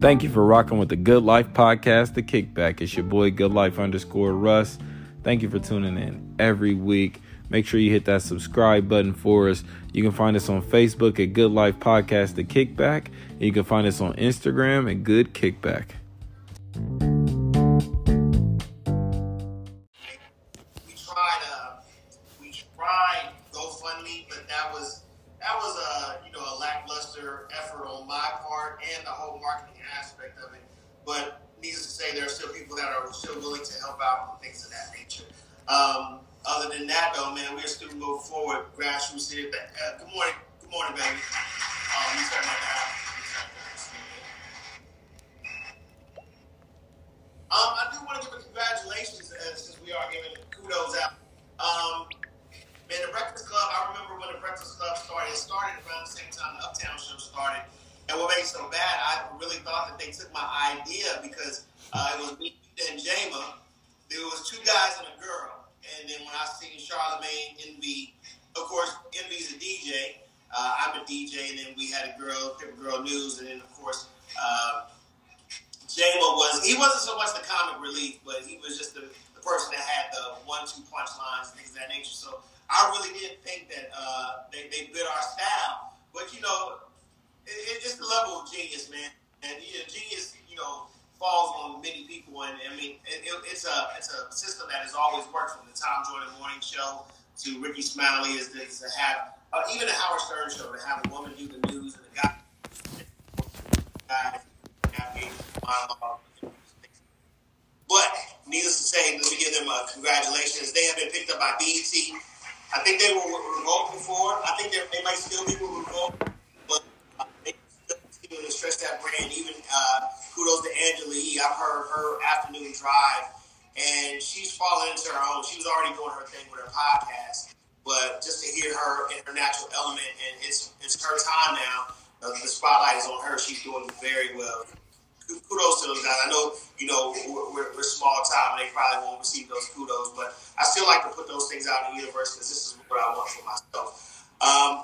Thank you for rocking with the Good Life podcast, The Kickback. It's your boy, Good Life underscore Russ. Thank you for tuning in every week. Make sure you hit that subscribe button for us. You can find us on Facebook at Good Life Podcast, The Kickback. And you can find us on Instagram at Good Kickback. But needless to say, there are still people that are still willing to help out and things of that nature. Um, other than that, though, man, we're still moving forward. Grassroots here. Uh, good morning, good morning, baby. Um, you down. Um, I do want to give a congratulations uh, since we are giving kudos out. Um, man, the Breakfast Club, I remember when the Breakfast Club started. It started around the same time the Uptown show started. And what made it so bad, I really thought that they took my idea because uh, it was me and Jama. There was two guys and a girl. And then when I seen Charlemagne, Envy, of course, Envy's a DJ. Uh, I'm a DJ, and then we had a girl, Paper Girl News, and then of course, uh, was he wasn't so much the comic relief, but he was just the, the person that had the one two punch lines, things of that nature. So I really didn't think that uh, they, they bit our style. But you know, it, it's the level of genius, man. And you know, genius, you know, falls on many people. And I mean, it, it, it's a it's a system that has always worked from the Tom Joyner Morning Show to Rickey Smiley is, is to have uh, even the Howard Stern Show to have a woman do the news and a guy. But needless to say, let me give them a congratulations. They have been picked up by BET. I think they were revoked before. I think they might still be revoked, uh, still to stretch that brand. Even uh, kudos to Angela Yee. I've heard her afternoon drive, and she's fallen into her own. She was already doing her thing with her podcast, but just to hear her in her natural element, and it's it's her time now. Uh, the spotlight is on her. She's doing very well kudos to those guys. I know, you know, we're, we're, we're, small time and they probably won't receive those kudos, but I still like to put those things out in the universe because this is what I want for myself. Um,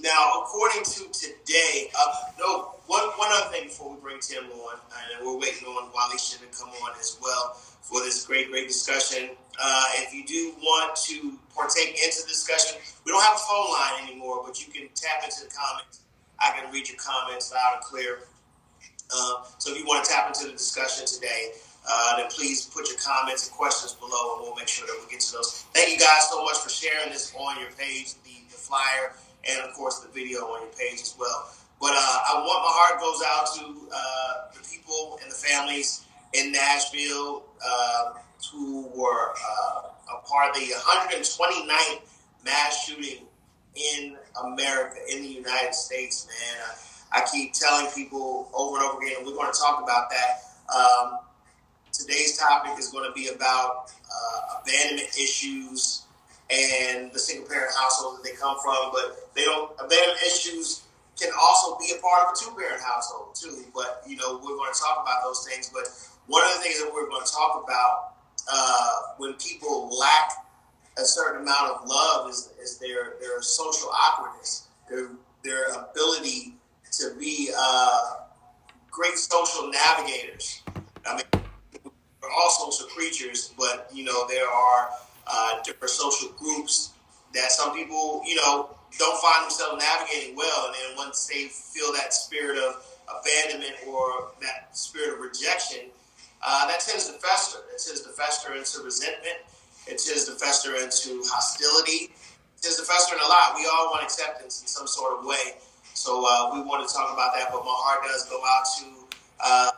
now, according to today, uh, no, one, one other thing before we bring Tim on, and we're waiting on Walisha to come on as well for this great, great discussion. Uh, if you do want to partake into the discussion, we don't have a phone line anymore, but you can tap into the comments. I can read your comments loud and clear. Uh, so if you want to tap into the discussion today, uh, then please put your comments and questions below, and we'll make sure that we get to those. Thank you guys so much for sharing this on your page, the, the flyer, and of course the video on your page as well. But uh, I want my heart goes out to uh, the people and the families in Nashville uh, who were uh, a part of the 129th mass shooting in America, in the United States, man. I keep telling people over and over again, we're going to talk about that. Um, today's topic is going to be about uh, abandonment issues and the single parent household that they come from. But they don't abandonment issues can also be a part of a two parent household too. But you know, we're going to talk about those things. But one of the things that we're going to talk about uh, when people lack a certain amount of love is, is their their social awkwardness, their their ability to be uh, great social navigators. I mean, we're all social creatures, but you know there are uh, different social groups that some people, you know, don't find themselves navigating well, and then once they feel that spirit of abandonment or that spirit of rejection, uh, that tends to fester. It tends to fester into resentment. It tends to fester into hostility. It tends to fester in a lot. We all want acceptance in some sort of way. So uh, we want to talk about that, but my heart does go out to uh,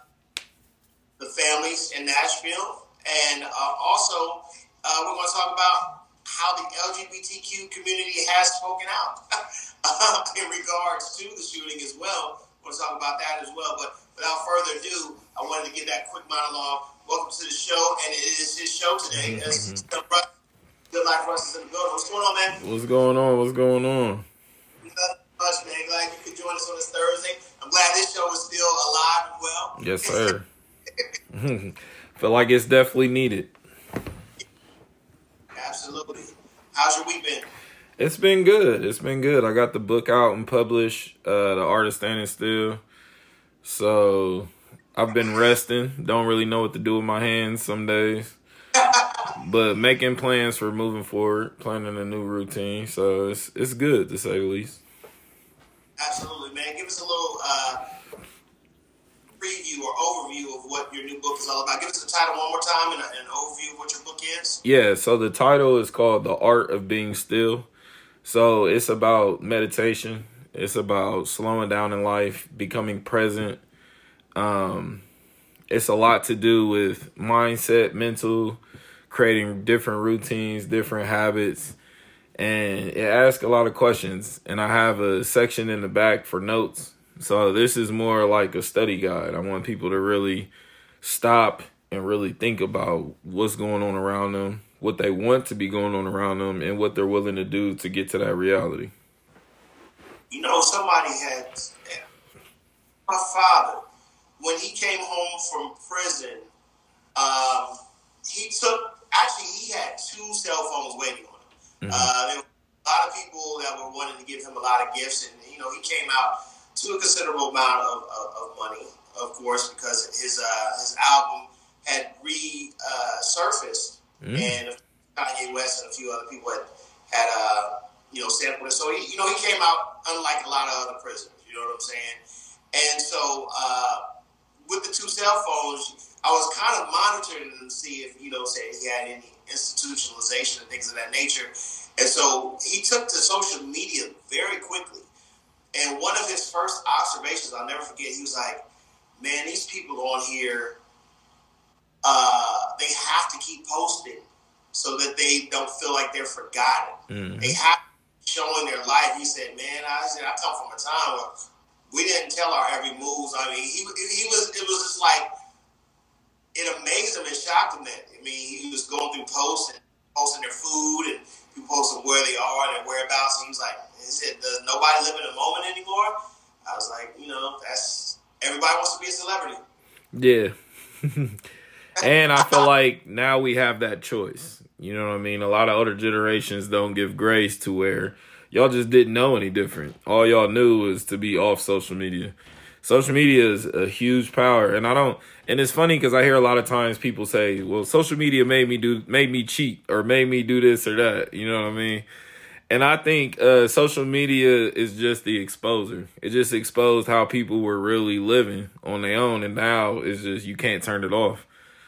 the families in Nashville, and uh, also uh, we want to talk about how the LGBTQ community has spoken out in regards to the shooting as well. We want to talk about that as well. But without further ado, I wanted to get that quick monologue. Welcome to the show, and it is his show today. Mm-hmm. Good Life Russ is in the building. What's going on, man? What's going on? What's going on? much, man. Glad you could join us on this Thursday. I'm glad this show is still alive and well. Yes, sir. Feel like it's definitely needed. Absolutely. How's your week been? It's been good. It's been good. I got the book out and published. Uh, the artist standing still. So I've been resting. Don't really know what to do with my hands some days. but making plans for moving forward, planning a new routine. So it's it's good to say the least. Absolutely, man. Give us a little uh, preview or overview of what your new book is all about. Give us the title one more time and an overview of what your book is. Yeah, so the title is called The Art of Being Still. So it's about meditation. It's about slowing down in life, becoming present. Um, it's a lot to do with mindset, mental, creating different routines, different habits, and it asks a lot of questions. And I have a section in the back for notes. So this is more like a study guide. I want people to really stop and really think about what's going on around them, what they want to be going on around them, and what they're willing to do to get to that reality. You know, somebody had my father when he came home from prison. Um, he took actually he had two cell phones waiting on him. Mm-hmm. Uh, there were a lot of people that were wanting to give him a lot of gifts, and you know he came out to a considerable amount of, of, of money, of course, because his uh, his album had resurfaced, uh, mm-hmm. and Kanye West and a few other people had had uh, you know sampled it. So he, you know he came out unlike a lot of other prisoners. You know what I'm saying? And so uh, with the two cell phones I was kind of monitoring to see if, you know, say he had any institutionalization and things of that nature. And so he took to social media very quickly. And one of his first observations, I'll never forget, he was like, man, these people on here, uh, they have to keep posting so that they don't feel like they're forgotten. Mm-hmm. They have to showing their life. He said, man, I said, I come from a time where we didn't tell our every moves. I mean, he, he was, it was just like, it amazed him and shocked him that I mean he was going through posts and posting their food and people posting where they are and their whereabouts. And he was like, he said, "Does nobody live in the moment anymore?" I was like, you know, that's everybody wants to be a celebrity. Yeah. and I feel like now we have that choice. You know what I mean? A lot of older generations don't give grace to where y'all just didn't know any different. All y'all knew was to be off social media social media is a huge power and i don't and it's funny because i hear a lot of times people say well social media made me do made me cheat or made me do this or that you know what i mean and i think uh, social media is just the exposure. It just exposed how people were really living on their own and now it's just you can't turn it off.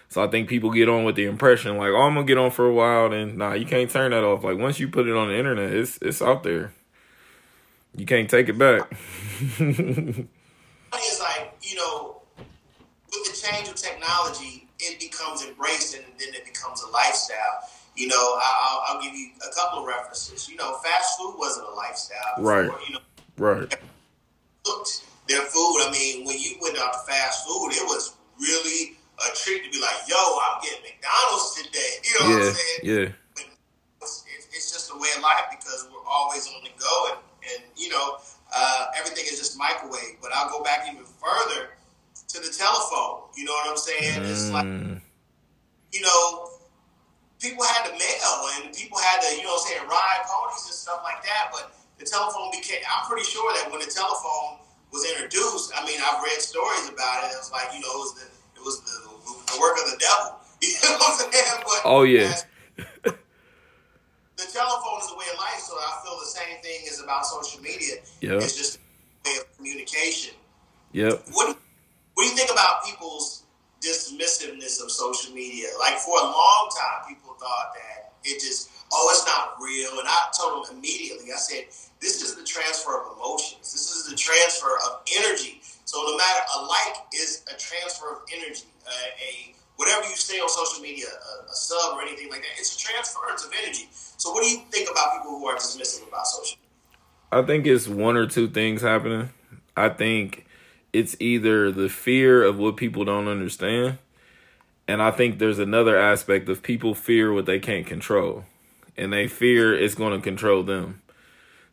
So i think people get on with the impression like oh i'm gonna get on for a while and nah you can't turn that off. Like once you put it on the internet it's it's out there. You can't take it back. Is like, you know, with the change of technology, it becomes embraced and then it becomes a lifestyle. You know, I'll, I'll give you a couple of references. You know, fast food wasn't a lifestyle. Before, right. You know, right. Looked their food. I mean, when you went out to fast food, it was really a treat to be like, "Yo, I'm getting McDonald's today." You know yeah, what I'm saying? Yeah. It's, it's, just a way of life because we're always on the go, and, and you know, uh, everything is just microwave. But I'll go back even further to the telephone. You know what I'm saying? Mm. It's like, mm. you know, people had to mail and people had to, you know, say ride ponies and stuff like that. But the telephone became. I'm pretty sure that when the telephone was introduced, I mean, I've read stories about it. It was like, you know, it was the it was the, the work of the devil. You know what I'm saying? But oh yeah. the telephone is a way of life, so I feel the same thing is about social media. Yep. It's just a way of communication. Yep. What do, what do you think about people's dismissiveness of social media? Like for a long time, people thought that it just, oh, it's not real. And I told him immediately, I said, this is the transfer of emotions. This is the transfer of energy. So no matter a like is a transfer of energy, uh, a whatever you say on social media, a, a, sub or anything like that, it's a transference of energy. So, what do you think about people who are dismissive about social? Media? I think it's one or two things happening. I think it's either the fear of what people don't understand, and I think there's another aspect of people fear what they can't control, and they fear it's going to control them.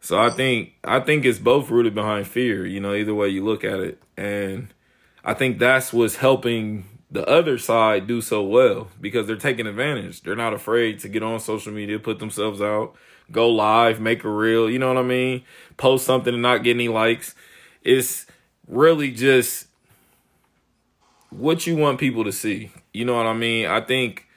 So I think I think it's both rooted behind fear. You know, either way you look at it, and I think that's what's helping the other side do so well because they're taking advantage. They're not afraid to get on social media, put themselves out, go live, make a reel, you know what I mean? Post something and not get any likes. It's really just what you want people to see. You know what I mean? I think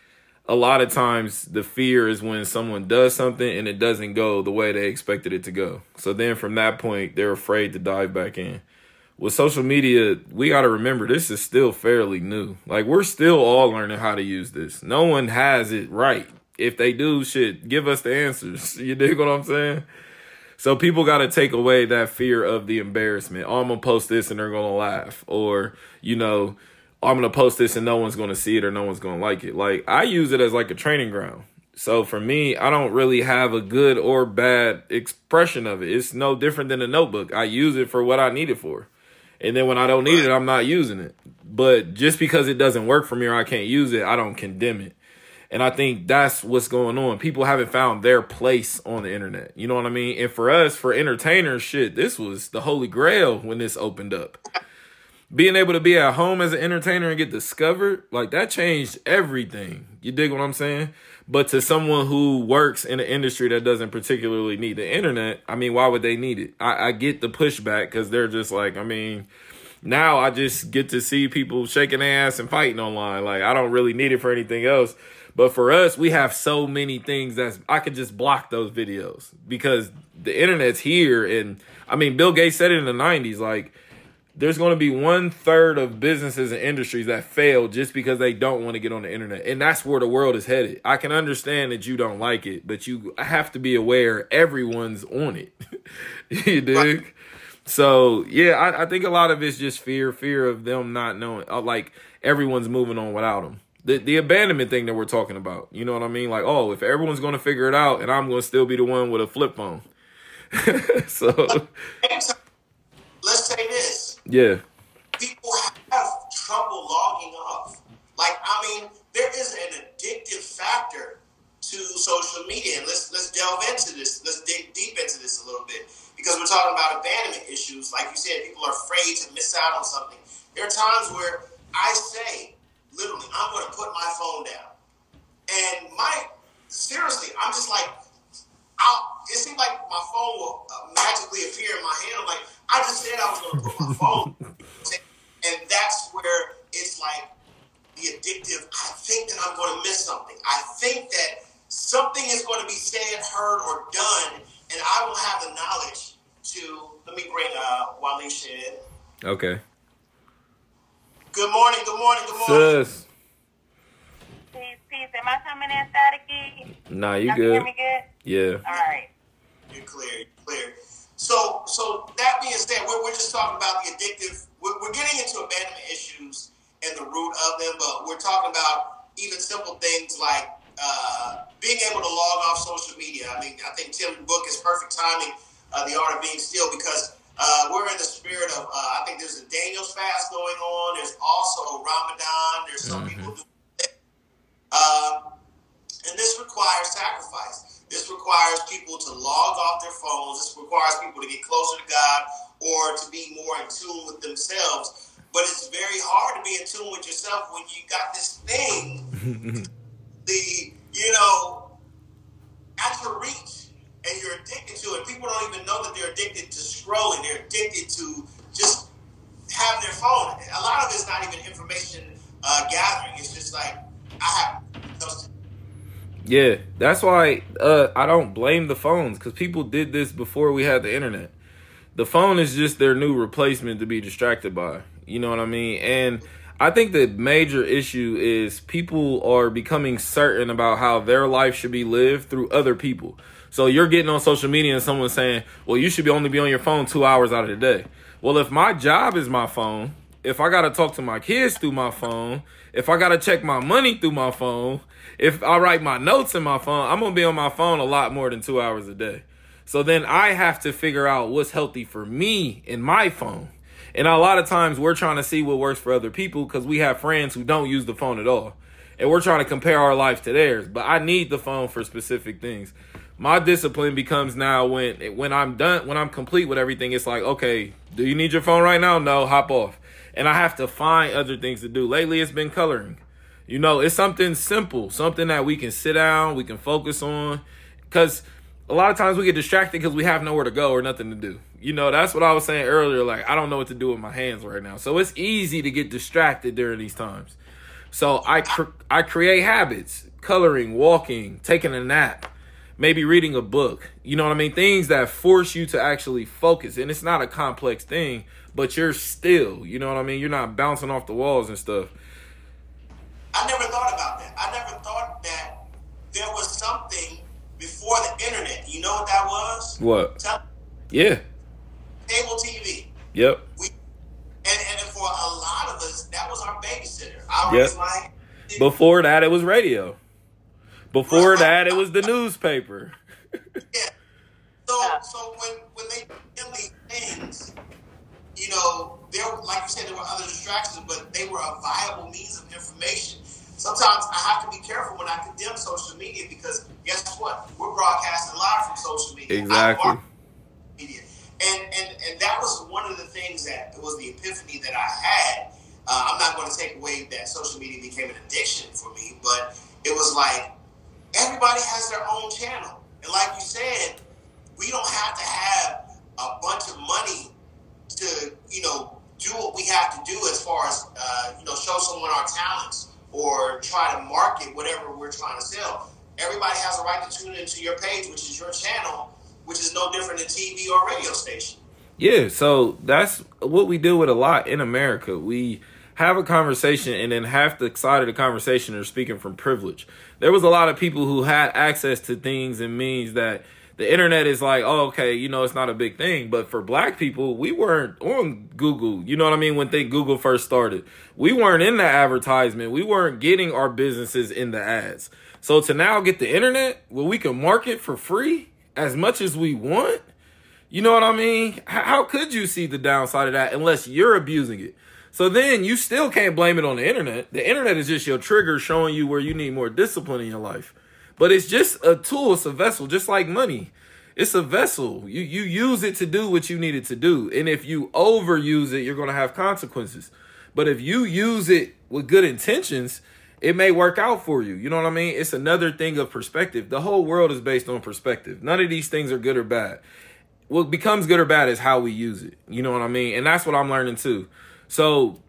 a lot of times the fear is when someone does something and it doesn't go the way they expected it to go. So then from that point, they're afraid to dive back in. With social media, we got to remember this is still fairly new. Like we're still all learning how to use this. No one has it right. If they do, shit, give us the answers. You dig what I'm saying? So people got to take away that fear of the embarrassment. Oh, I'm gonna post this and they're gonna laugh, or you know, I'm gonna post this and no one's gonna see it or no one's gonna like it. Like I use it as like a training ground. So for me, I don't really have a good or bad expression of it. It's no different than a notebook. I use it for what I need it for. And then when I don't need it, I'm not using it. But just because it doesn't work for me or I can't use it, I don't condemn it. And I think that's what's going on. People haven't found their place on the internet. You know what I mean? And for us, for entertainers, shit, this was the holy grail when this opened up. Being able to be at home as an entertainer and get discovered, like that changed everything. You dig what I'm saying? But to someone who works in an industry that doesn't particularly need the internet, I mean, why would they need it? I, I get the pushback because they're just like, I mean, now I just get to see people shaking ass and fighting online. Like I don't really need it for anything else. But for us, we have so many things that I could just block those videos because the internet's here. And I mean, Bill Gates said it in the 90s like, there's going to be one third of businesses and industries that fail just because they don't want to get on the internet. And that's where the world is headed. I can understand that you don't like it, but you have to be aware everyone's on it. you dig? So, yeah, I, I, think a lot of it's just fear, fear of them not knowing. Uh, like, everyone's moving on without them the the abandonment thing that we're talking about. You know what I mean? Like, oh, if everyone's going to figure it out, and I'm going to still be the one with a flip phone. so let's say this. Yeah. People have trouble logging off. Like, I mean, there is an addictive factor to social media, and let's let's delve into this. Let's dig deep into this a little bit because we're talking about abandonment issues. Like you said, people are afraid to miss out on something. There are times where I say literally, I'm going to put my phone down. And my, seriously, I'm just like, I'll, it seemed like my phone will uh, magically appear in my hand. I'm like, I just said I was going to put my phone. and that's where it's like the addictive. I think that I'm going to miss something. I think that something is going to be said, heard, or done, and I will have the knowledge to. Let me bring uh, Walisha in. Okay. Good morning, good morning, good morning. Sis. Peace, peace. Am I coming in staticky? Nah, you good. hear me good? Yeah. All right. You're clear, you're clear. So, so that being said, we're, we're just talking about the addictive. We're, we're getting into abandonment issues and the root of them, but we're talking about even simple things like uh, being able to log off social media. I mean, I think Tim's book is perfect timing, uh, The Art of Being Still, because uh, we're in the spirit of, uh, I think there's a Daniel's fast going on. There's also Ramadan. There's some mm-hmm. people do uh, and this requires sacrifice. This requires people to log off their phones. This requires people to get closer to God or to be more in tune with themselves. But it's very hard to be in tune with yourself when you got this thing, the you know, at your reach and you're addicted to it. People don't even know that they're addicted to scrolling. They're addicted to just having their phone. A lot of it's not even information uh, gathering. It's just like I have. Yeah, that's why uh, I don't blame the phones because people did this before we had the internet. The phone is just their new replacement to be distracted by. You know what I mean? And I think the major issue is people are becoming certain about how their life should be lived through other people. So you're getting on social media and someone's saying, well, you should be only be on your phone two hours out of the day. Well, if my job is my phone, if I got to talk to my kids through my phone, if I got to check my money through my phone, if I write my notes in my phone, I'm to be on my phone a lot more than two hours a day. So then I have to figure out what's healthy for me in my phone. And a lot of times we're trying to see what works for other people because we have friends who don't use the phone at all. And we're trying to compare our life to theirs. But I need the phone for specific things my discipline becomes now when when I'm done when I'm complete with everything it's like okay do you need your phone right now no hop off and I have to find other things to do lately it's been coloring you know it's something simple something that we can sit down we can focus on cuz a lot of times we get distracted because we have nowhere to go or nothing to do You know, that's what I was saying earlier. Like, I don't know what to do with my hands right now. So it's easy to get distracted during these times. So I cr- I create habits: coloring, walking, taking a nap, maybe reading a book. You know what I mean? Things that force you to actually focus. And it's not a complex thing, but you're still. You know what I mean? You're not bouncing off the walls and stuff. I never thought about that. I never thought that there was something before the internet. You know what that was? What? Yeah. cable TV. Yep. We and, and for a lot of us, that was our babysitter. I Yep. like, Before that, it was radio. Before that, it was the newspaper. yeah. So so when when they did these things, you know, there like you said, there were other distractions, but they were a viable means of information. Sometimes I have to be careful when I condemn social media because guess what? We're broadcasting live from social media. Exactly. media. And, and and that was one of the things that it was the epiphany that I had. Uh, I'm not going to take away that social media became an addiction for me, but it was like everybody has their own channel, and like you said, we don't have to have a bunch of money to you know do what we have to do as far as uh, you know show someone our talents or try to market whatever we're trying to sell. Everybody has a right to tune into your page, which is your channel, which is no different than TV or radio station. Yeah, so that's what we do with a lot in America. We have a conversation, and then half the side of the conversation are speaking from privilege. There was a lot of people who had access to things and means that the internet is like, oh, okay, you know, it's not a big thing. But for black people, we weren't on Google. You know what I mean? When they Google first started, we weren't in the advertisement. We weren't getting our businesses in the ads. So to now get the internet where we can market for free as much as we want, you know what I mean? How could you see the downside of that unless you're abusing it? So then you still can't blame it on the internet. The internet is just your trigger showing you where you need more discipline in your life. But it's just a tool, it's a vessel, just like money. It's a vessel. You you use it to do what you need it to do. And if you overuse it, you're gonna have consequences. But if you use it with good intentions, it may work out for you. You know what I mean? It's another thing of perspective. The whole world is based on perspective. None of these things are good or bad what becomes good or bad is how we use it. You know what I mean? And that's what I'm learning too. So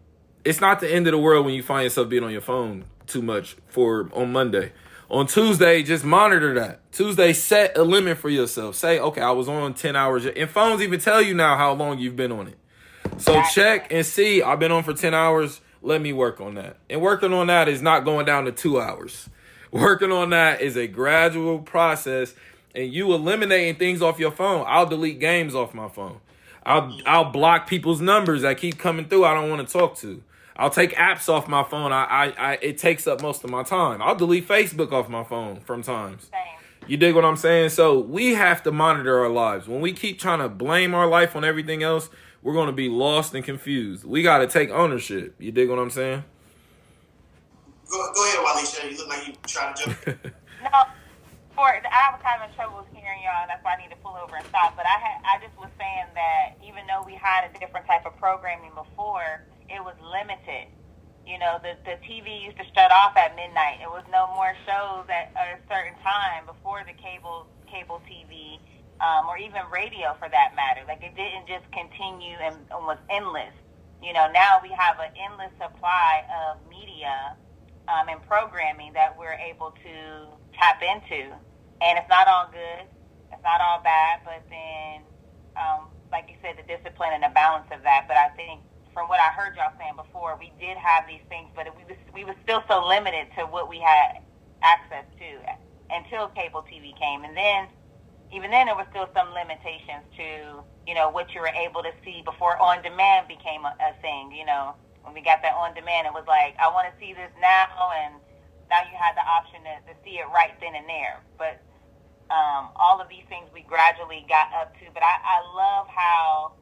it's not the end of the world when you find yourself being on your phone too much for on Monday. On Tuesday, just monitor that. Tuesday, set a limit for yourself. Say, okay, I was on 10 hours. And phones even tell you now how long you've been on it. So check and see, I've been on for 10 hours. Let me work on that. And working on that is not going down to two hours. Working on that is a gradual process. And you eliminating things off your phone. I'll delete games off my phone. I'll I'll block people's numbers that keep coming through. I don't want to talk to. I'll take apps off my phone. I, I, I it takes up most of my time. I'll delete Facebook off my phone from times. Same. You dig what I'm saying? So we have to monitor our lives. When we keep trying to blame our life on everything else, we're going to be lost and confused. We got to take ownership. You dig what I'm saying? Go, go ahead, Walisha. You look like you trying to jump. No, for I was having trouble hearing y'all, that's why I need to pull over and stop. But I had, I just was saying that even though we had a different type of programming before, it was limited. You know, the the TV used to shut off at midnight. There was no more shows at a certain time before the cable cable TV, um, or even radio for that matter. Like it didn't just continue and, and was endless. You know, now we have an endless supply of media um, and programming that we're able to tap into. And it's not all good. It's not all bad. But then, um, like you said, the discipline and the balance of that. But from what I heard y'all saying before, we did have these things, but we was, we were still so limited to what we had access to until cable TV came. And then, even then, there were still some limitations to, you know, what you were able to see before on demand became a, a thing, you know when we got that on demand, it was like, I want to see this now, and now you had the option to, to see it right then and there. But um, all of these things we gradually got up to. But I, I love how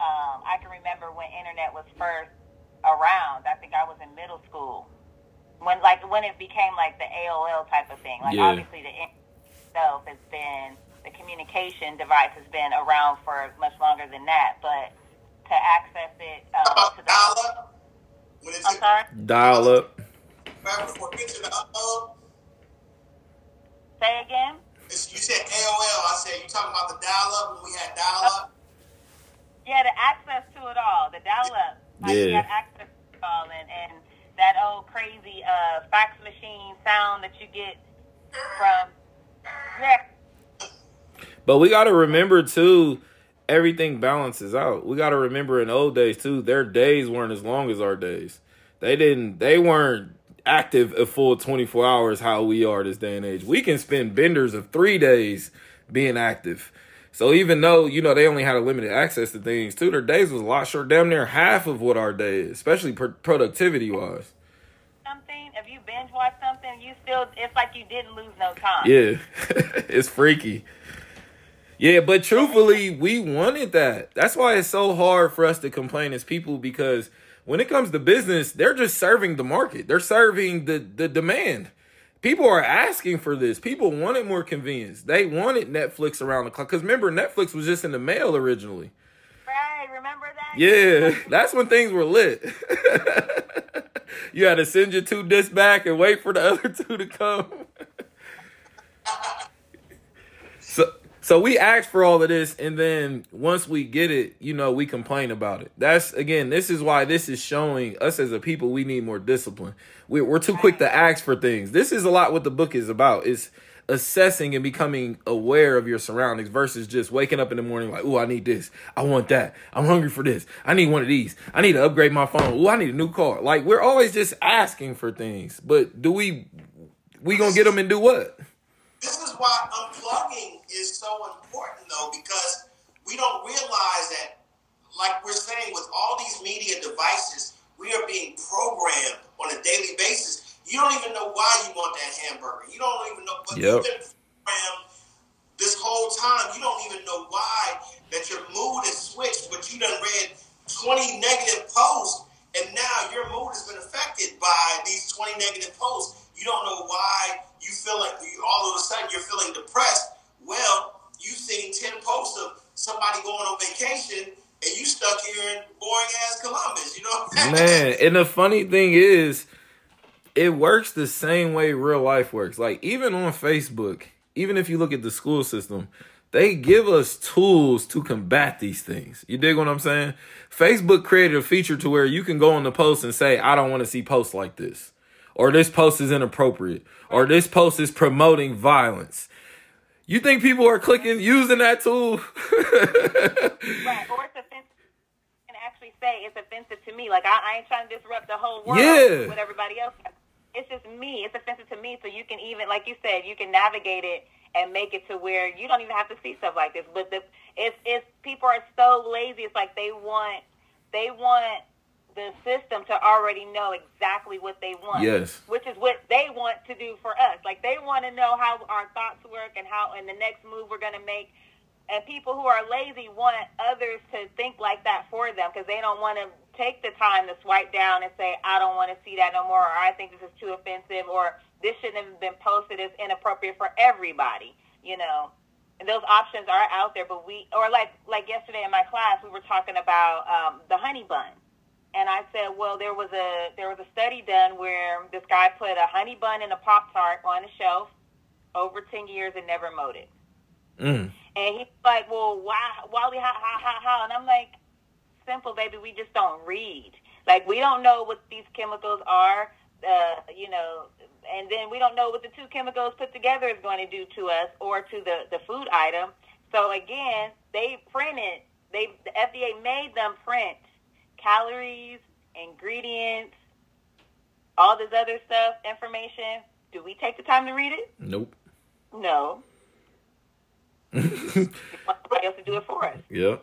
um, I can remember when internet was first around. I think I was in middle school when, like, when it became like the AOL type of thing. Like, Yeah. obviously, the internet itself has been the communication device has been around for much longer than that, but to access it um, to the dial up. When it's I'm sorry. Dial up. right before it gets to the upload. Say again. It's, you said AOL. I said you talking about the dial up when we had dial up. Like Yeah. you got access to it all and, and that old crazy uh, fax machine sound that you get from yeah. But we got to remember too, everything balances out. We got to remember in old days too, their days weren't as long as our days. They didn't. They weren't active a full twenty four hours how we are this day and age. We can spend benders of three days being active. So even though you know they only had a limited access to things, too, their days was a lot short, damn near half of what our day is, especially productivity wise. something, if you binge watch something, you still it's like you didn't lose no time. Yeah, it's freaky. Yeah, but truthfully, we wanted that. That's why it's so hard for us to complain as people because when it comes to business, they're just serving the market. They're serving the the demand. People are asking for this. People wanted more convenience. They wanted Netflix around the clock. Because remember, Netflix was just in the mail originally. Right, remember that? Yeah, that's when things were lit. you had to send your two discs back and wait for the other two to come. so so we ask for all of this and then once we get it, you know, we complain about it. That's again, this is why this is showing us as a people we need more discipline. We, we're too quick to ask for things. This is a lot what the book is about. Is assessing and becoming aware of your surroundings versus just waking up in the morning like, oh, I need this. I want that. I'm hungry for this. I need one of these. I need to upgrade my phone. Oh, I need a new car. Like we're always just asking for things. But do we we gonna get them and do what? This is why unplugging is so important, though, because we don't realize that, like we're saying, with all these media devices, we are being programmed on a daily basis. You don't even know why you want that hamburger. You don't even know, but Yep. you've been programmed this whole time. You don't even know why that your mood is switched, but you done read 20 negative posts, and now your mood has been affected by these 20 negative posts. You don't know why you feel like all of a sudden you're feeling depressed. Well, you've seen 10 posts of somebody going on vacation, and you stuck here in boring ass Columbus. You know? Man, and the funny thing is, it works the same way real life works. Like even on Facebook, even if you look at the school system, they give us tools to combat these things. You dig what I'm saying? Facebook created a feature to where you can go on the post and say, I don't want to see posts like this. Or this post is inappropriate. Or this post is promoting violence. You think people are clicking using that tool? Right, or it's offensive. And actually say it's offensive to me. Like I, I ain't trying to disrupt the whole world Yeah. with everybody else. It's just me. It's offensive to me. So you can even, like you said, you can navigate it and make it to where you don't even have to see stuff like this. But the it's it's people are so lazy. It's like they want they want the system to already know exactly what they want. Yes. Which is what they want to do for us. Like they want to know how our thoughts work and how and the next move we're going to make. And people who are lazy want others to think like that for them because they don't want to take the time to swipe down and say, I don't want to see that no more, or I think this is too offensive, or this shouldn't have been posted as inappropriate for everybody, you know. And those options are out there, but we, or like like yesterday in my class, we were talking about um, the honey bun. And I said, well, there was a there was a study done where this guy put a honey bun and a pop tart on a shelf over ten years and never mowed it. Mm. And he's like, well, why, Wally, how, how, how, how? And I'm like, simple, baby. We just don't read. Like, we don't know what these chemicals are, uh, you know, and then we don't know what the two chemicals put together is going to do to us or to the, the food item. So again, they printed, they, the FDA made them print calories, ingredients, all this other stuff, information. Do we take the time to read it? Nope. No. Somebody else to do it for us. Yep.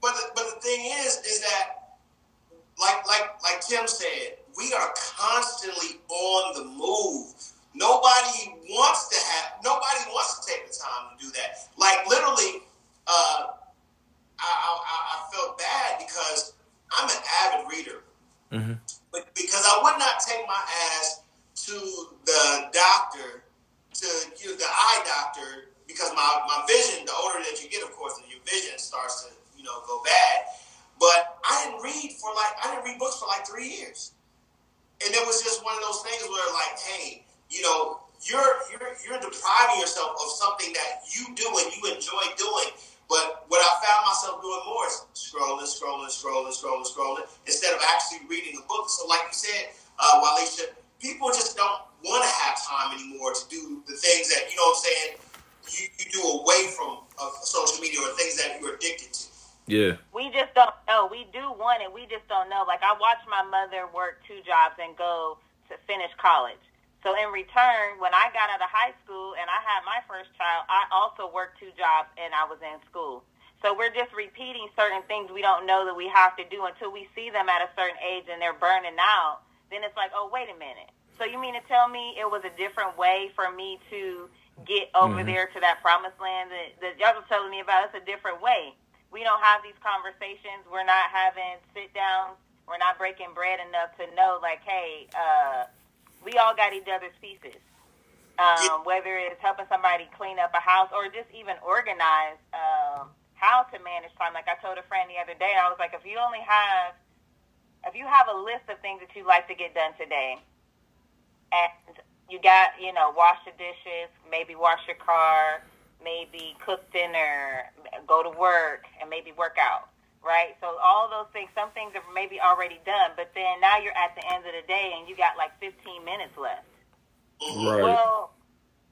But the, but the thing is, is that like like like Tim said, we are constantly on the move. Nobody wants to have. Nobody wants to take the time to do that. Like literally, uh, I, I I- I felt bad because I'm an avid reader, hmm but because I would not take my ass to the doctor, to you know, the eye doctor, because my, my vision, the older that you get, of course, your vision starts to, you know, go bad. But I didn't read for like, I didn't read books for like three years. And it was just one of those things where like, hey, you know, you're, you're, you're depriving yourself of something that you do and you enjoy doing. But what I found myself doing more is scrolling, scrolling, scrolling, scrolling, scrolling, instead of actually reading a book. So, like you said, uh, Walisha, people just don't want to have time anymore to do the things that, you know what I'm saying, you, you do away from uh, social media or things that you're addicted to. Yeah. We just don't know. We do want it. We just don't know. Like I watched my mother work two jobs and go to finish college. So in return, when I got out of high school and I had my first child, I also worked two jobs and I was in school. So we're just repeating certain things we don't know that we have to do until we see them at a certain age and they're burning out. Then it's like, oh, wait a minute. So you mean to tell me it was a different way for me to get over mm-hmm. there to that promised land that, that y'all was telling me about? It's a different way. We don't have these conversations. We're not having sit downs. We're not breaking bread enough to know, like, hey, uh, we all got each other's pieces. Um, whether it's helping somebody clean up a house or just even organize um, how to manage time. Like I told a friend the other day, I was like, if you only have, if you have a list of things that you'd like to get done today, and you got, you know, wash the dishes, maybe wash your car, maybe cook dinner, go to work, and maybe work out, right? So all those things, some things are maybe already done, but then now you're at the end of the day and you got like 15 minutes left. Right. Well,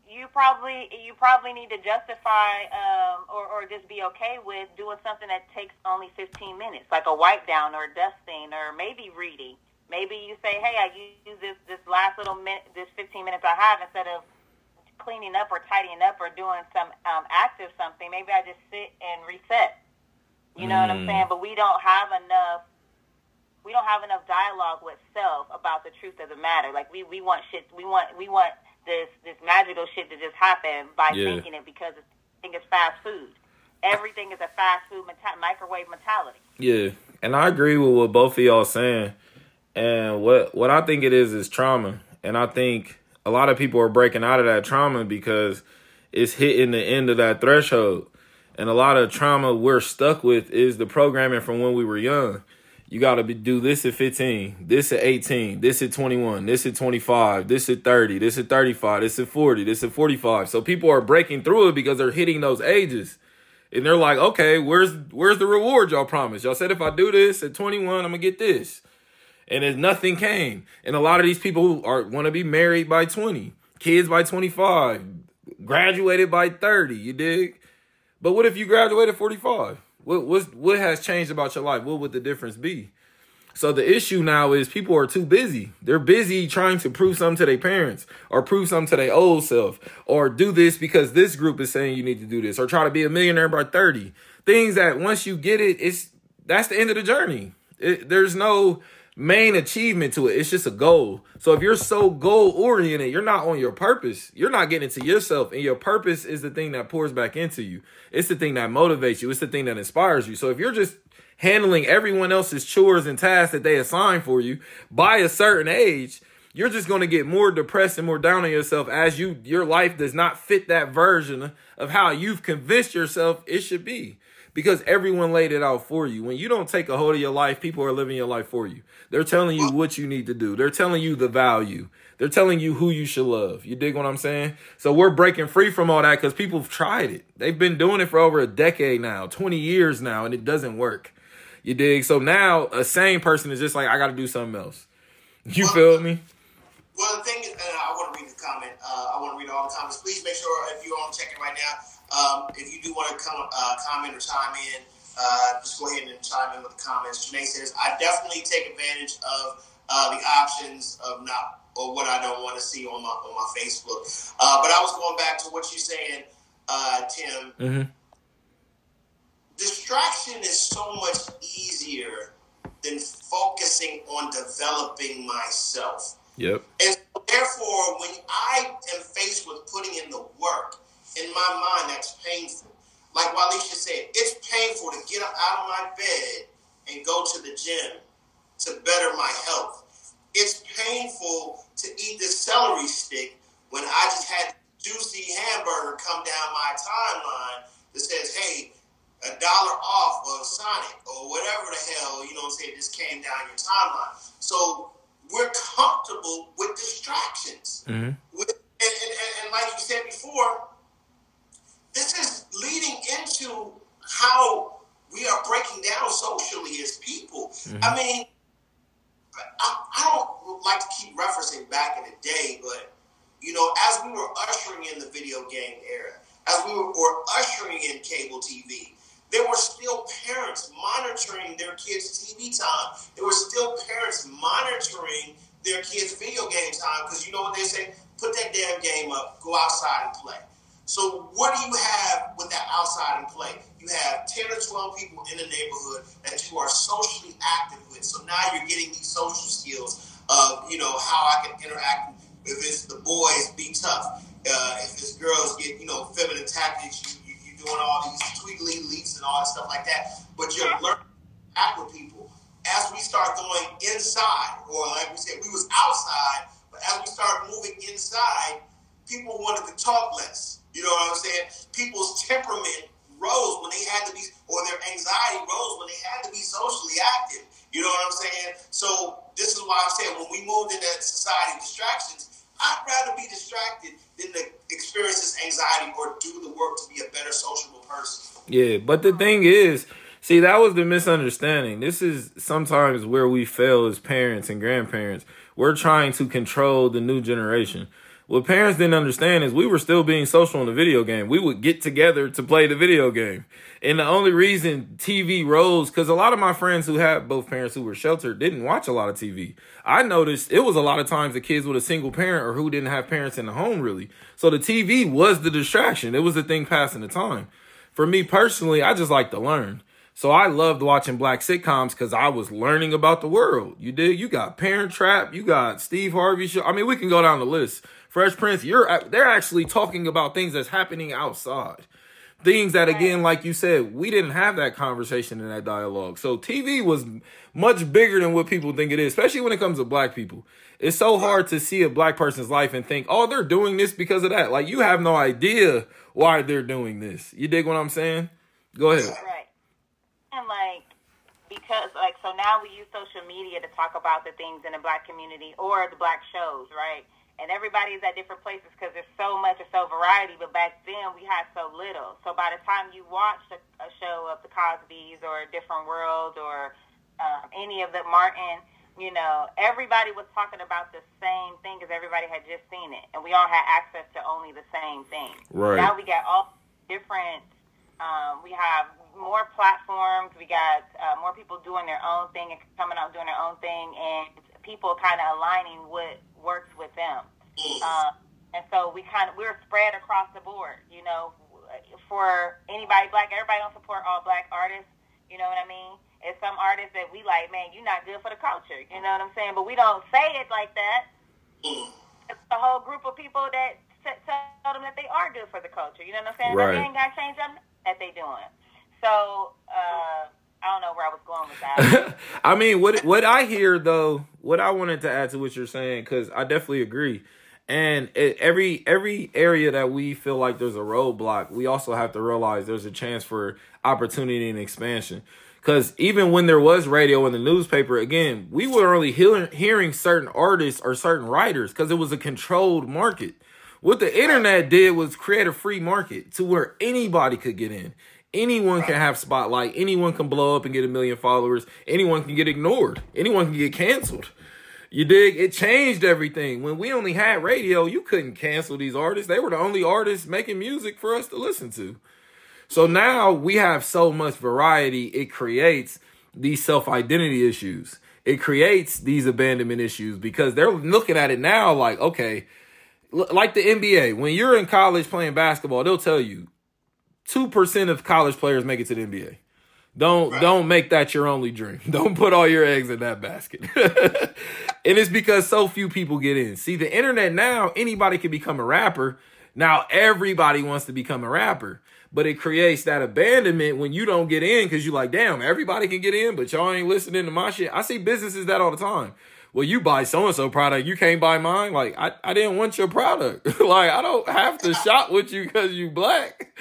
you probably you probably need to justify um, or, or just be okay with doing something that takes only 15 minutes, like a wipe down or dusting or maybe reading. Maybe you say, hey, I use this this last little minute, this 15 minutes I have instead of cleaning up or tidying up or doing some um, active something. Maybe I just sit and reset. You know mm. what I'm mm. saying? But we don't have enough. We don't have enough dialogue with self about the truth of the matter. Like we, we want shit. We want we want this this magical shit to just happen by yeah. thinking it because it's, I think it's fast food. Everything is a fast food meta- microwave mentality. Yeah, and I agree with what both of y'all saying. And what what I think it is is trauma, and I think a lot of people are breaking out of that trauma because it's hitting the end of that threshold. And a lot of trauma we're stuck with is the programming from when we were young. You got to do this at 15, this at 18, this at 21, this at 25, this at 30, this at 35, this at 40, this at 45. So people are breaking through it because they're hitting those ages. And they're like, okay, where's where's the reward y'all promised? Y'all said if I do this at 21, I'm gonna get this. And if nothing came. And a lot of these people who are want to be married by 20, kids by 25, graduated by 30, you dig? But what if you graduated 45? What what what has changed about your life? What would the difference be? So the issue now is people are too busy. They're busy trying to prove something to their parents or prove something to their old self or do this because this group is saying you need to do this or try to be a millionaire by 30. Things that once you get it, it's that's the end of the journey. It, there's no main achievement to it. It's just a goal. So if you're so goal oriented, you're not on your purpose. You're not getting into yourself. And your purpose is the thing that pours back into you. It's the thing that motivates you. It's the thing that inspires you. So if you're just handling everyone else's chores and tasks that they assign for you by a certain age, you're just going to get more depressed and more down on yourself as you your life does not fit that version of how you've convinced yourself it should be because everyone laid it out for you. When you don't take a hold of your life, people are living your life for you. They're telling you what you need to do. They're telling you the value. They're telling you who you should love. You dig what I'm saying? So we're breaking free from all that because people have tried it. They've been doing it for over a decade now, 20 years now, and it doesn't work. You dig? So now a sane person is just like, I got to do something else. You well, feel me? Well, the thing is, I want to read the comment. Uh, I want to read all the comments. Please make sure if you're on checking right now, um, if you do want to come, uh, comment or chime in, uh, just go ahead and chime in with the comments. Janae says, I definitely take advantage of uh, the options of not or what I don't want to see on my on my Facebook. Uh, but I was going back to what you're saying, uh, Tim. Mm-hmm. Distraction is so much easier than focusing on developing myself. Yep. And so therefore, when I am faced with putting in the work, in my mind, that's painful. Like Walisha said, it's painful to get up out of my bed and go to the gym to better my health. It's painful to eat the celery stick when I just had juicy hamburger come down my timeline that says, hey, a dollar off of Sonic or whatever the hell, you know what I'm saying, just came down your timeline. So we're comfortable with distractions. Mm-hmm. With, and, and, and, like you said before, this is leading into how we are breaking down so Mm-hmm. I mean, I, I don't like to keep referencing back in the day, but you know, as we were ushering in the video game era, as we were, were ushering in cable TV, there were still parents monitoring their kids' TV time. There were still parents monitoring their kids' video game time because you know what they say? Put that damn game up, go outside and play. So what do you have with that outside and play? You have 10 or 12 people in the neighborhood that you are socially active with. So now you're getting these social skills of, you know, how I can interact. If it's the boys, be tough. Uh, if it's girls, get, you know, feminine tactics. You, you, you're doing all these twiggly leaps and all this stuff like that. But you're learning to act with people. As we start going inside, or like we said, we was outside, but as we start moving inside, people wanted to talk less you know what I'm saying? People's temperament rose when they had to be, or their anxiety rose when they had to be socially active. You know what I'm saying? So this is why I'm saying when we moved into that society distractions, I'd rather be distracted than to experience this anxiety or do the work to be a better sociable person. Yeah, but the thing is, see, that was the misunderstanding. This is sometimes where we fail as parents and grandparents. We're trying to control the new generation. What parents didn't understand is we were still being social in the video game. We would get together to play the video game. And the only reason TV rose, because a lot of my friends who had both parents who were sheltered didn't watch a lot of TV. I noticed it was a lot of times the kids with a single parent or who didn't have parents in the home really. So the TV was the distraction. It was the thing passing the time. For me personally, I just like to learn. So I loved watching black sitcoms because I was learning about the world. You did. You got Parent Trap. You got Steve Harvey show. I mean, we can go down the list. Fresh Prince, you're they're actually talking about things that's happening outside. Things that again, like you said, we didn't have that conversation in that dialogue. So TV was much bigger than what people think it is, especially when it comes to black people. It's so hard to see a black person's life and think, oh, they're doing this because of that. Like you have no idea why they're doing this. You dig what I'm saying? Go ahead. Right. And like because like so now we use social media to talk about the things in the black community or the black shows, right? And everybody's at different places because there's so much and so variety. But back then we had so little. So by the time you watched a, a show of the Cosbys or a Different World or um, any of the Martin, you know, everybody was talking about the same thing because everybody had just seen it, and we all had access to only the same thing. Right. Now we got all different. Um, we have more platforms. We got uh, more people doing their own thing and coming out doing their own thing, and people kind of aligning what works with them. Uh, and so we kind of we're spread across the board. You know, for anybody black, everybody don't support all black artists. You know what I mean? It's some artists that we like, man, you're not good for the culture. You know what I'm saying? But we don't say it like that. It's a whole group of people that tell them that they are good for the culture. You know what I'm saying? Right. They ain't got to change them that they doing. So, uh, I don't know where I was going with that. I mean, what what I hear though, what I wanted to add to what you're saying, because I definitely agree. And it, every every area that we feel like there's a roadblock, we also have to realize there's a chance for opportunity and expansion. Because even when there was radio in the newspaper, again, we were only hearing, hearing certain artists or certain writers because it was a controlled market. What the internet did was create a free market to where anybody could get in. Anyone can have spotlight. Anyone can blow up and get a million followers. Anyone can get ignored. Anyone can get canceled. You dig? It changed everything. When we only had radio, you couldn't cancel these artists. They were the only artists making music for us to listen to. So now we have so much variety, it creates these self identity issues. It creates these abandonment issues because they're looking at it now like, okay, like the NBA. When you're in college playing basketball, they'll tell you two percent of college players make it to the NBA. Don't right. don't make that your only dream. Don't put all your eggs in that basket. and it's because so few people get in. See, the internet now, anybody can become a rapper. Now everybody wants to become a rapper. But it creates that abandonment when you don't get in because you're like, damn, everybody can get in, but y'all ain't listening to my shit. I see businesses that all the time well, you buy so and so product, you can't buy mine. Like, I, I didn't want your product. like, I don't have to shop with you because you black.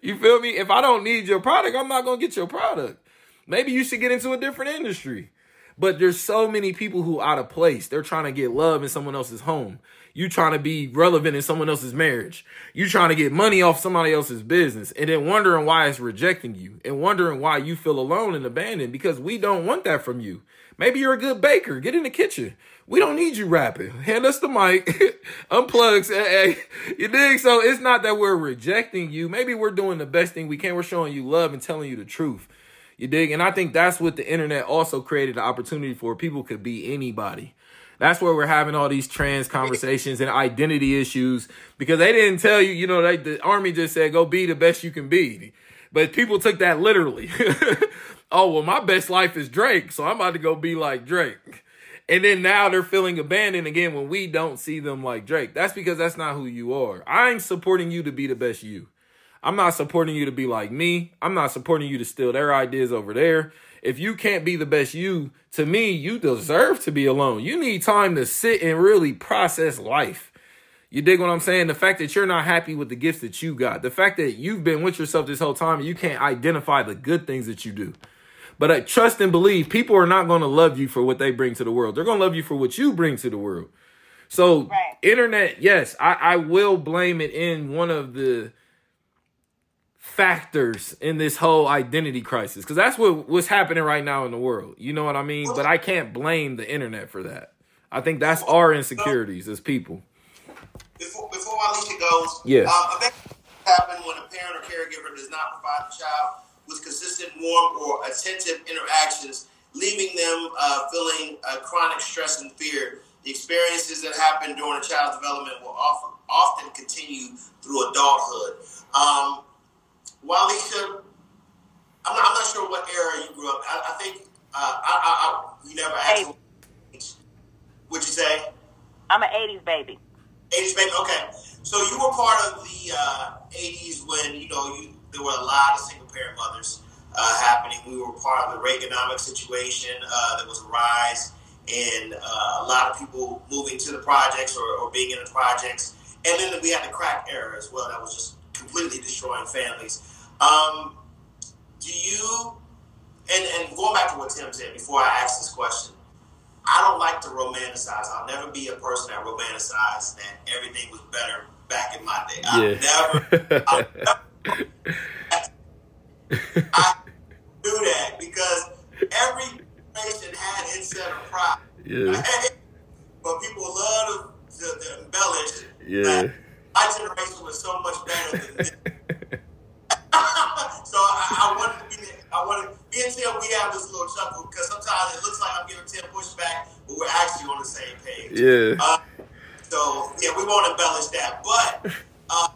You feel me? If I don't need your product, I'm not gonna get your product. Maybe you should get into a different industry. But there's so many people who out of place. They're trying to get love in someone else's home. You trying to be relevant in someone else's marriage. You trying to get money off somebody else's business and then wondering why it's rejecting you and wondering why you feel alone and abandoned because we don't want that from you. Maybe you're a good baker. Get in the kitchen. We don't need you rapping. Hand us the mic, unplugs. Hey, hey, you dig? So it's not that we're rejecting you. Maybe we're doing the best thing we can. We're showing you love and telling you the truth. You dig? And I think that's what the internet also created the opportunity for. People could be anybody. That's where we're having all these trans conversations and identity issues because they didn't tell you, you know, they, the army just said, go be the best you can be. But people took that literally. oh, well, my best life is Drake, so I'm about to go be like Drake. And then now they're feeling abandoned again when we don't see them like Drake. That's because that's not who you are. I ain't supporting you to be the best you. I'm not supporting you to be like me. I'm not supporting you to steal their ideas over there. If you can't be the best you, to me, you deserve to be alone. You need time to sit and really process life. You dig what I'm saying? The fact that you're not happy with the gifts that you got, the fact that you've been with yourself this whole time and you can't identify the good things that you do. But I trust and believe people are not going to love you for what they bring to the world. They're going to love you for what you bring to the world. So, right. internet, yes, I, I will blame it in one of the factors in this whole identity crisis because that's what what's happening right now in the world. You know what I mean? But I can't blame the internet for that. I think that's our insecurities as people. Before before Alicia goes, yes. Um, I happen when a parent or caregiver does not provide the child with consistent, warm, or attentive interactions, leaving them uh, feeling uh, chronic stress and fear. The experiences that happen during a child's development will often often continue through adulthood. Um, Walisha, I'm not, I'm not sure what era you grew up. I, I think uh, I, I, I, you never asked. What'd you say? I'm an '80s baby. '80s baby. Okay, so you were part of the uh, '80s when you know you there were a lot of single parent mothers uh, happening. We were part of the Reaganomics situation. Uh, there was a rise in uh, a lot of people moving to the projects or, or being in the projects, and then we had the crack era as well. That was just completely destroying families. Um, do you, and, and going back to what Tim said before I ask this question, I don't like to romanticize. I'll never be a person that romanticizes that everything was better back in my day. Yeah. I never, I never I do that because every generation had its set of pride. Yeah. But people love to, to, to embellish. Yeah. my generation was so much better than this. so I, I wanted to be I wanted me and Tim we have this little chuckle because sometimes it looks like I'm giving Tim pushback, but we're actually on the same page. Yeah. Uh, so yeah, we won't embellish that. But uh,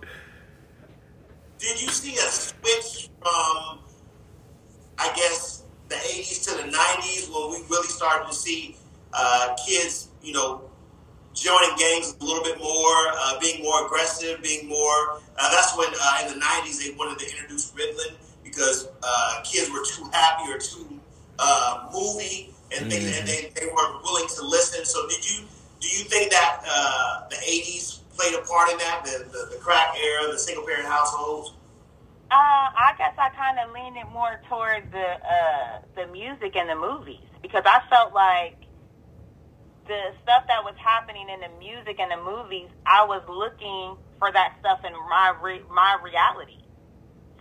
did you see a switch from I guess the 80s to the 90s when we really started to see uh, kids, you know, joining gangs a little bit more, uh, being more aggressive, being more. Uh, that's when uh, in the '90s they wanted to introduce Ritalin because uh, kids were too happy or too uh, movie, and, they, and they, they weren't willing to listen. So did you do you think that uh, the '80s played a part in that, the, the, the crack era, the single parent households? Uh, I guess I kind of leaned it more toward the uh, the music and the movies because I felt like the stuff that was happening in the music and the movies, I was looking for that stuff in my re- my reality.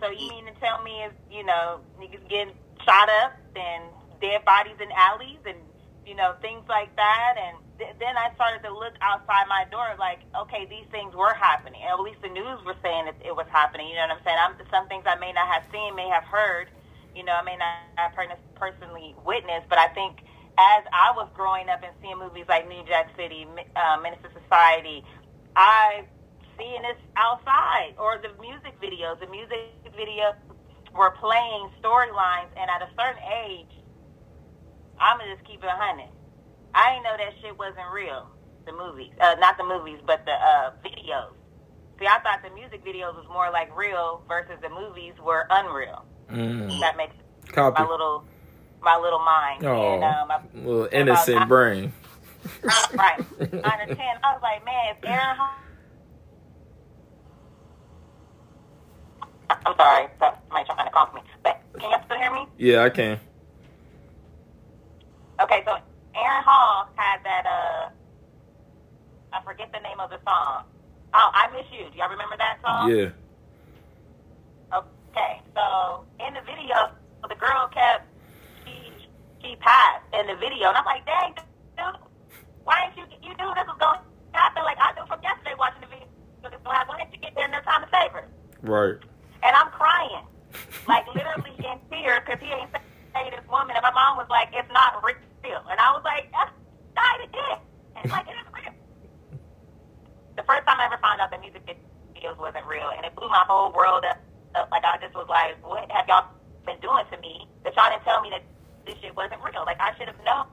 So you mean to tell me if you know niggas getting shot up and dead bodies in alleys and you know things like that, and th- then I started to look outside my door like, okay, these things were happening. At least the news were saying that it was happening. You know what I'm saying? I'm, some things I may not have seen, may have heard. You know, I may not have personally witnessed, but I think as I was growing up and seeing movies like New Jack City, uh, II Society, I seeing this outside or the music videos. The music videos were playing storylines, and at a certain age, I'm gonna just keep it hundred. I didn't know that shit wasn't real. The movies, uh, not the movies, but the uh, videos. See, I thought the music videos was more like real versus the movies were unreal. Mm. That makes Copy. my little my little mind. Oh, and, um, I, little innocent about, brain. right. Nine or ten. I was like, man, if Aaron. I'm sorry, somebody trying to call me. But can you still hear me? Yeah, I can. Okay, so Aaron Hall had that uh I forget the name of the song. Oh, I Miss You. Do y'all remember that song? Yeah. Okay, so in the video, the girl kept she passed in the video, and I'm like, dang, dude, why didn't you you knew this was going to happen? Like I knew from yesterday watching the video, this was going to. Why didn't you get there in no time to save her? Right. And I'm crying, like literally in tears, because he ain't say this woman. And my mom was like, it's not real, and I was like, that's died again. And like it is real. The first time I ever found out that music videos wasn't real, and it blew my whole world up. up. Like I just was like, what have y'all been doing to me that y'all didn't tell me that this shit wasn't real? Like I should have known.